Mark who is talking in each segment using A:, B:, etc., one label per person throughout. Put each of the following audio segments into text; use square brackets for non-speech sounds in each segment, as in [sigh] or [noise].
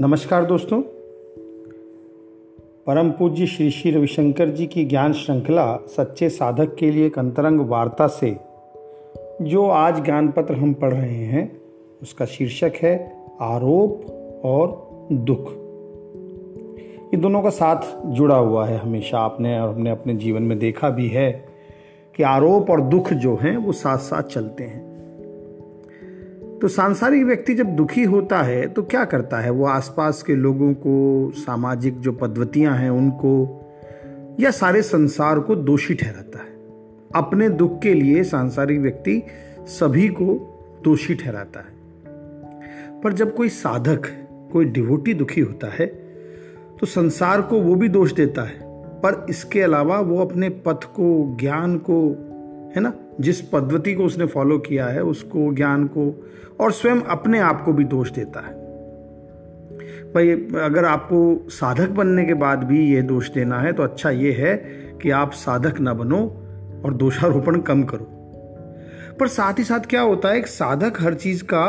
A: नमस्कार दोस्तों। परम पूज्य श्री श्री रविशंकर जी की ज्ञान श्रृंखला सच्चे साधक के लिए एक अंतरंग वार्ता से जो आज ज्ञान पत्र हम पढ़ रहे हैं, उसका शीर्षक है आरोप और दुख। ये दोनों का साथ जुड़ा हुआ है हमेशा आपने और हमने अपने जीवन में देखा भी है कि आरोप और दुख जो हैं, वो साथ साथ चलते हैं। तो सांसारिक व्यक्ति जब दुखी होता है तो क्या करता है? वो आसपास के लोगों को, सामाजिक जो पद्धतियाँ हैं उनको, या सारे संसार को दोषी ठहराता है? अपने दुख के लिए सांसारिक व्यक्ति सभी को दोषी ठहराता है। पर जब कोई साधक कोई डिवोटी दुखी होता है तो संसार को वो भी दोष देता है। पर इसके अलावा वो अपने पथ को, ज्ञान को, है ना जिस पद्धति को उसने फॉलो किया है, उसको, ज्ञान को और स्वयं अपने आप को भी दोष देता है। भाई, अगर आपको साधक बनने के बाद भी यह दोष देना है तो अच्छा ये है कि आप साधक ना बनो और दोषारोपण कम करो। पर साथ ही साथ क्या होता है, एक साधक हर चीज़ का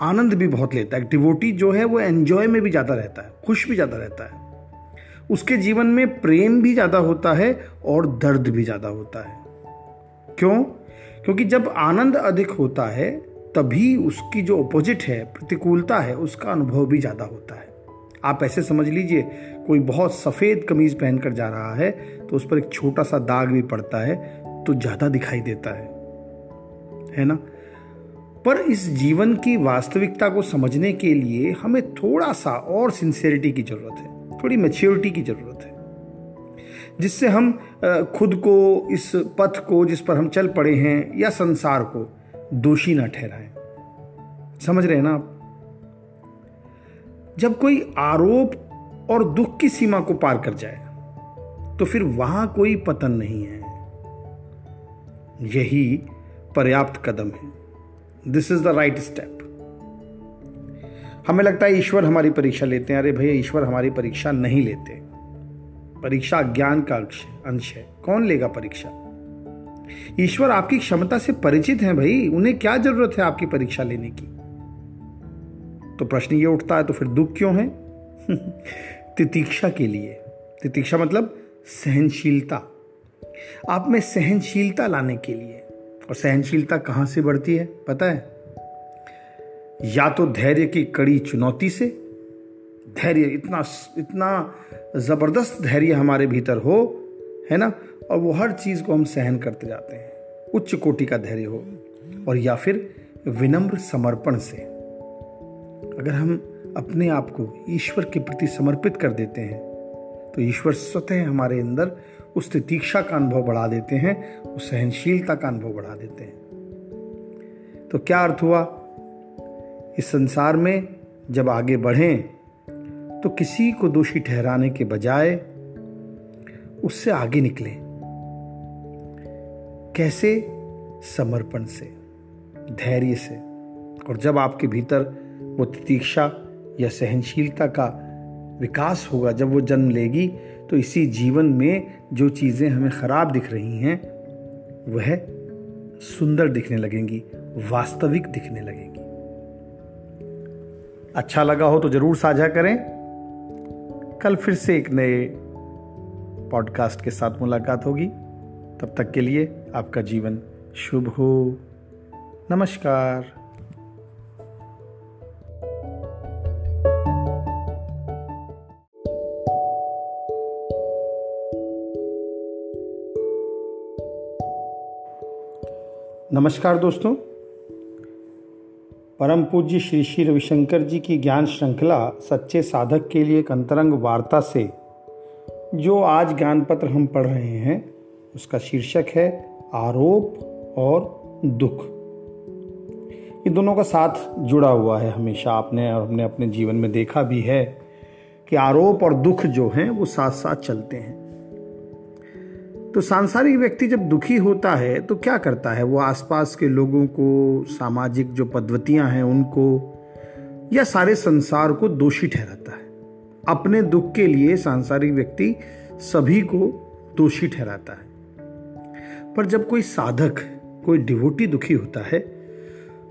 A: आनंद भी बहुत लेता है। डिवोटी जो है, वो एंजॉय में भी ज़्यादा रहता है, खुश भी ज़्यादा रहता है। उसके जीवन में प्रेम भी ज़्यादा होता है और दर्द भी ज़्यादा होता है। क्यों? क्योंकि जब आनंद अधिक होता है, तभी उसकी जो अपोजिट है, प्रतिकूलता है, उसका अनुभव भी ज़्यादा होता है। आप ऐसे समझ लीजिए, कोई बहुत सफ़ेद कमीज पहनकर जा रहा है तो उस पर एक छोटा सा दाग भी पड़ता है तो ज़्यादा दिखाई देता है। है ना? पर इस जीवन की वास्तविकता को समझने के लिए हमें थोड़ा सा और सिंसियरिटी की ज़रूरत है, थोड़ी मेच्योरिटी की ज़रूरत है। जिससे हम खुद को, इस पथ को, जिस पर हम चल पड़े हैं, या संसार को दोषी ना ठहराएँ। समझ रहे हैं ना आप? जब कोई आरोप और दुख की सीमा को पार कर जाए तो फिर वहाँ कोई पतन नहीं है। यही पर्याप्त कदम है। This is the right step हमें लगता है ईश्वर हमारी परीक्षा लेते हैं। अरे भैया, ईश्वर हमारी परीक्षा नहीं लेते। परीक्षा ज्ञान का अंश है कौन लेगा परीक्षा? ईश्वर आपकी क्षमता से परिचित हैं भाई। उन्हें क्या ज़रूरत है आपकी परीक्षा लेने की? तो प्रश्न ये उठता है तो फिर दुख क्यों है? [laughs] तितीक्षा के लिए। तितीक्षा मतलब सहनशीलता। आप में सहनशीलता लाने के लिए। और सहनशीलता कहाँ से बढ़ती है, पता है? या तो धैर्य की कड़ी चुनौती से धैर्य, इतना इतना ज़बरदस्त धैर्य हमारे भीतर हो, है ना? और वो हर चीज़ को हम सहन करते जाते हैं। उच्च कोटि का धैर्य हो, और या फिर विनम्र समर्पण से। अगर हम अपने आप को ईश्वर के प्रति समर्पित कर देते हैं तो ईश्वर स्वतः हमारे अंदर उस तितीक्षा का अनुभव बढ़ा देते हैं, उस सहनशीलता का अनुभव बढ़ा देते हैं। तो क्या अर्थ हुआ? इस संसार में जब आगे बढ़ें तो किसी को दोषी ठहराने के बजाय उससे आगे निकले। कैसे? समर्पण से, धैर्य से। और जब आपके भीतर वो प्रतीक्षा या सहनशीलता का विकास होगा, जब वो जन्म लेगी तो इसी जीवन में जो चीज़ें हमें ख़राब दिख रही हैं, वह सुंदर दिखने लगेंगी, वास्तविक दिखने लगेंगी। अच्छा लगा हो तो ज़रूर साझा करें। कल फिर से एक नए पॉडकास्ट के साथ मुलाकात होगी। तब तक के लिए आपका जीवन शुभ हो। नमस्कार। नमस्कार दोस्तों। परम पूज्य श्री श्री रविशंकर जी की ज्ञान श्रृंखला सच्चे साधक के लिए एक अंतरंग वार्ता से जो आज ज्ञान पत्र हम पढ़ रहे हैं, उसका शीर्षक है आरोप और दुख। ये दोनों का साथ जुड़ा हुआ है हमेशा आपने और हमने अपने जीवन में देखा भी है कि आरोप और दुख जो हैं, वो साथ साथ चलते हैं। तो सांसारिक व्यक्ति जब दुखी होता है तो क्या करता है? वो आसपास के लोगों को, सामाजिक जो पद्धतियाँ हैं उनको, या सारे संसार को दोषी ठहराता है? अपने दुख के लिए सांसारिक व्यक्ति सभी को दोषी ठहराता है। पर जब कोई साधक, कोई डिवोटी दुखी होता है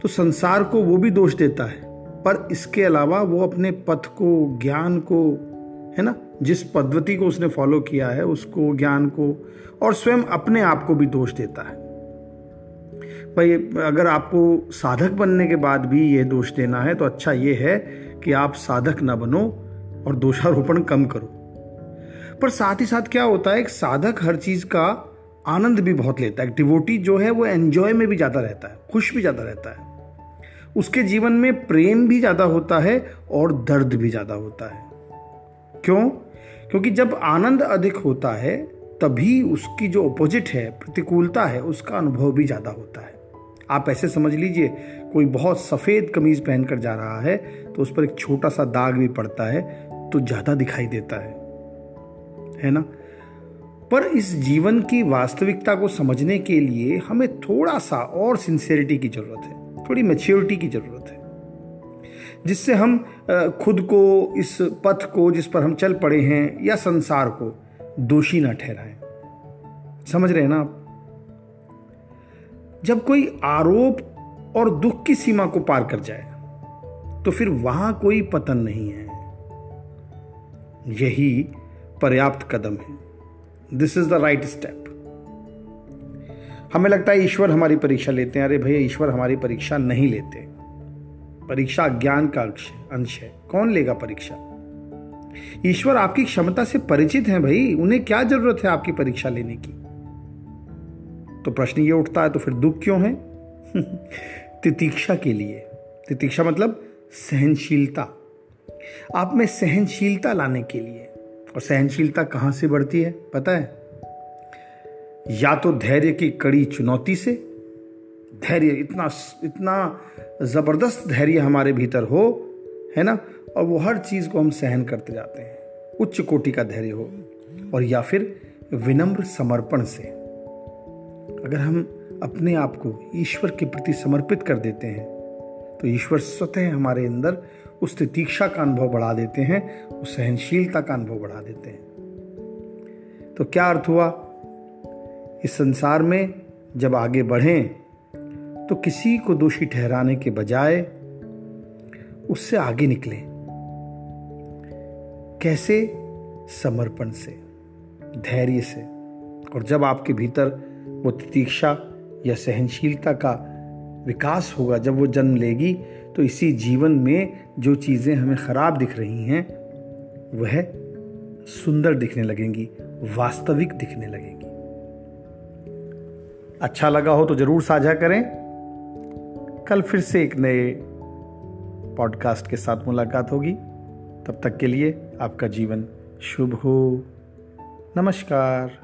A: तो संसार को वो भी दोष देता है। पर इसके अलावा वो अपने पथ को, ज्ञान को है ना? जिस पद्धति को उसने फॉलो किया है, उसको, ज्ञान को और स्वयं अपने आप को भी दोष देता है। भाई, अगर आपको साधक बनने के बाद भी ये दोष देना है तो अच्छा ये है कि आप साधक ना बनो और दोषारोपण कम करो। पर साथ ही साथ क्या होता है, एक साधक हर चीज़ का आनंद भी बहुत लेता है। डिवोटी जो है, वो एंजॉय में भी ज़्यादा रहता है, खुश भी ज़्यादा रहता है। उसके जीवन में प्रेम भी ज़्यादा होता है और दर्द भी ज़्यादा होता है। क्यों? क्योंकि जब आनंद अधिक होता है, तभी उसकी जो अपोजिट है, प्रतिकूलता है, उसका अनुभव भी ज़्यादा होता है। आप ऐसे समझ लीजिए, कोई बहुत सफ़ेद कमीज पहनकर जा रहा है तो उस पर एक छोटा सा दाग भी पड़ता है तो ज़्यादा दिखाई देता है। है ना? पर इस जीवन की वास्तविकता को समझने के लिए हमें थोड़ा सा और सिंसियरिटी की ज़रूरत है, थोड़ी मेच्योरिटी की ज़रूरत है। जिससे हम खुद को, इस पथ को, जिस पर हम चल पड़े हैं, या संसार को दोषी ना ठहराएँ। समझ रहे हैं ना आप? जब कोई आरोप और दुख की सीमा को पार कर जाए तो फिर वहाँ कोई पतन नहीं है। यही पर्याप्त कदम है। This is the right step हमें लगता है ईश्वर हमारी परीक्षा लेते हैं। अरे भैया, ईश्वर हमारी परीक्षा नहीं लेते। परीक्षा ज्ञान का अंश है कौन लेगा परीक्षा? ईश्वर आपकी क्षमता से परिचित हैं भाई। उन्हें क्या ज़रूरत है आपकी परीक्षा लेने की? तो प्रश्न ये उठता है तो फिर दुख क्यों है? [laughs] तितीक्षा के लिए। तितीक्षा मतलब सहनशीलता। आप में सहनशीलता लाने के लिए। और सहनशीलता कहाँ से बढ़ती है, पता है? या तो धैर्य की कड़ी चुनौती से धैर्य, इतना इतना ज़बरदस्त धैर्य हमारे भीतर हो, है ना? और वो हर चीज़ को हम सहन करते जाते हैं। उच्च कोटि का धैर्य हो, और या फिर विनम्र समर्पण से। अगर हम अपने आप को ईश्वर के प्रति समर्पित कर देते हैं तो ईश्वर स्वतः हमारे अंदर उस तीक्षा का अनुभव बढ़ा देते हैं, उस सहनशीलता का अनुभव बढ़ा देते हैं। तो क्या अर्थ हुआ? इस संसार में जब आगे बढ़ें तो किसी को दोषी ठहराने के बजाय उससे आगे निकले। कैसे? समर्पण से, धैर्य से। और जब आपके भीतर वो तीक्षा या सहनशीलता का विकास होगा, जब वो जन्म लेगी तो इसी जीवन में जो चीज़ें हमें ख़राब दिख रही हैं, वह सुंदर दिखने लगेंगी, वास्तविक दिखने लगेंगी। अच्छा लगा हो तो ज़रूर साझा करें। कल फिर से एक नए पॉडकास्ट के साथ मुलाकात होगी। तब तक के लिए आपका जीवन शुभ हो। नमस्कार।